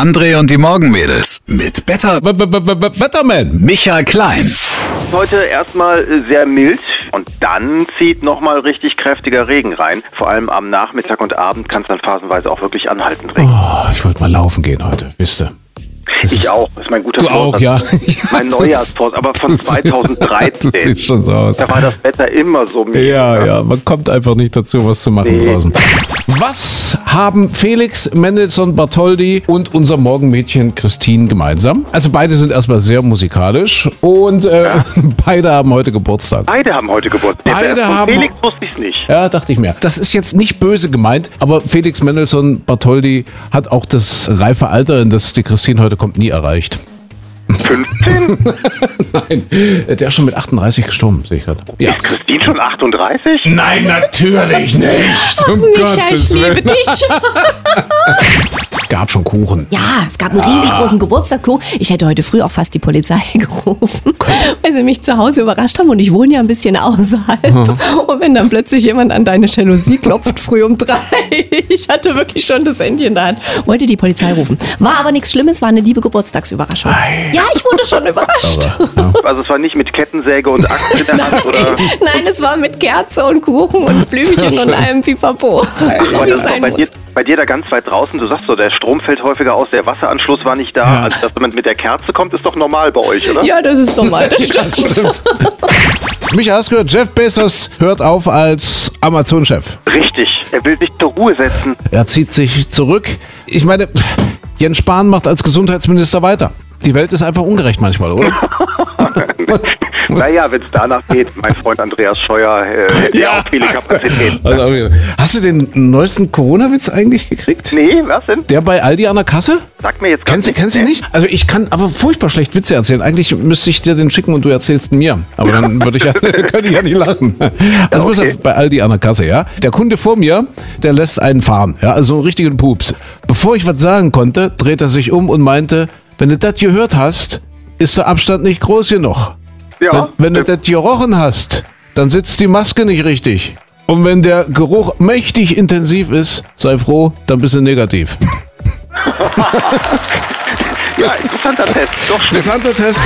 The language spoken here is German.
André und die Morgenmädels mit Better w- w- w- Wetterman. Michael Klein. Heute erstmal sehr mild und dann zieht nochmal richtig kräftiger Regen rein. Vor allem am Nachmittag und Abend kann es dann phasenweise auch wirklich anhaltend regnen. Oh, ich wollte mal laufen gehen heute, wisst ihr. Ich auch, das ist mein guter Du auch, Vorsatz. ja. Mein Das- Neujahrsvorsatz, aber von das- 2013. Das sieht schon so aus. Da war das Wetter immer so mild. Ja, ja, man kommt einfach nicht dazu, was zu machen Nee. draußen. Was haben Felix Mendelssohn Bartholdy und unser Morgenmädchen Christine gemeinsam? Also beide sind erstmal sehr musikalisch und äh, beide haben heute Geburtstag. Beide haben heute Geburtstag. Beide Von haben- Felix wusste ich nicht. Ja, dachte ich mir. Das ist jetzt nicht böse gemeint, aber Felix Mendelssohn Bartholdy hat auch das reife Alter, in das die Christine heute kommt, nie erreicht. 15? Nein, der ist schon mit 38 gestorben, sehe ich gerade. Ja. Ist Christine schon 38? Nein, natürlich nicht. Um Michael, ich liebe dich. Gab schon Kuchen. Ja, es gab einen riesengroßen Geburtstagskuchen. Ich hätte heute früh auch fast die Polizei gerufen, weil sie mich zu Hause überrascht haben und ich wohne ja ein bisschen außerhalb. Und wenn dann plötzlich jemand an deine Jalousie klopft, früh um drei, ich hatte wirklich schon das Handy in der Hand, wollte die Polizei rufen. War aber nichts Schlimmes, war eine liebe Geburtstagsüberraschung. Ja, ich wurde schon überrascht. Also es war nicht mit Kettensäge und Axt in der Hand oder... Nein, es war mit Kerze und Kuchen und Blümchen und allem Pipapo. So Aber wie es das ist bei, dir, muss. bei dir da ganz weit draußen, du sagst so, der Strom fällt häufiger aus, der Wasseranschluss war nicht da. Ja. Also, dass jemand mit der Kerze kommt, ist doch normal bei euch, oder? Ja, das ist normal, das stimmt. Stimmt. Micha, hast gehört, Jeff Bezos hört auf als Amazon-Chef. Richtig. Er will sich zur Ruhe setzen. Er zieht sich zurück. Ich meine, Jens Spahn macht als Gesundheitsminister weiter. Die Welt ist einfach ungerecht manchmal, oder? naja, wenn es danach geht, mein Freund Andreas Scheuer äh, hätte ja auch viele Kapazitäten. Also, hast du den neuesten Corona-Witz eigentlich gekriegt? Nee, was denn? Der bei Aldi an der Kasse? Sag mir jetzt Kennst du, kennst du nicht? Also ich kann aber furchtbar schlecht Witze erzählen. Eigentlich müsste ich dir den schicken und du erzählst ihn mir. Aber dann würde ich ja, könnte ich ja nicht lachen. Also pass okay. bei Aldi an der Kasse, ja. Der Kunde vor mir, der lässt einen fahren, ja, also einen richtigen Pups. Bevor ich was sagen konnte, dreht er sich um und meinte, wenn du das gehört hast, ist der Abstand nicht groß genug. Ja, Wenn, wenn du das gerochen hast, dann sitzt die Maske nicht richtig. Und wenn der Geruch mächtig intensiv ist, sei froh, dann bist du negativ. ja, interessanter Test. Doch. Interessanter Test.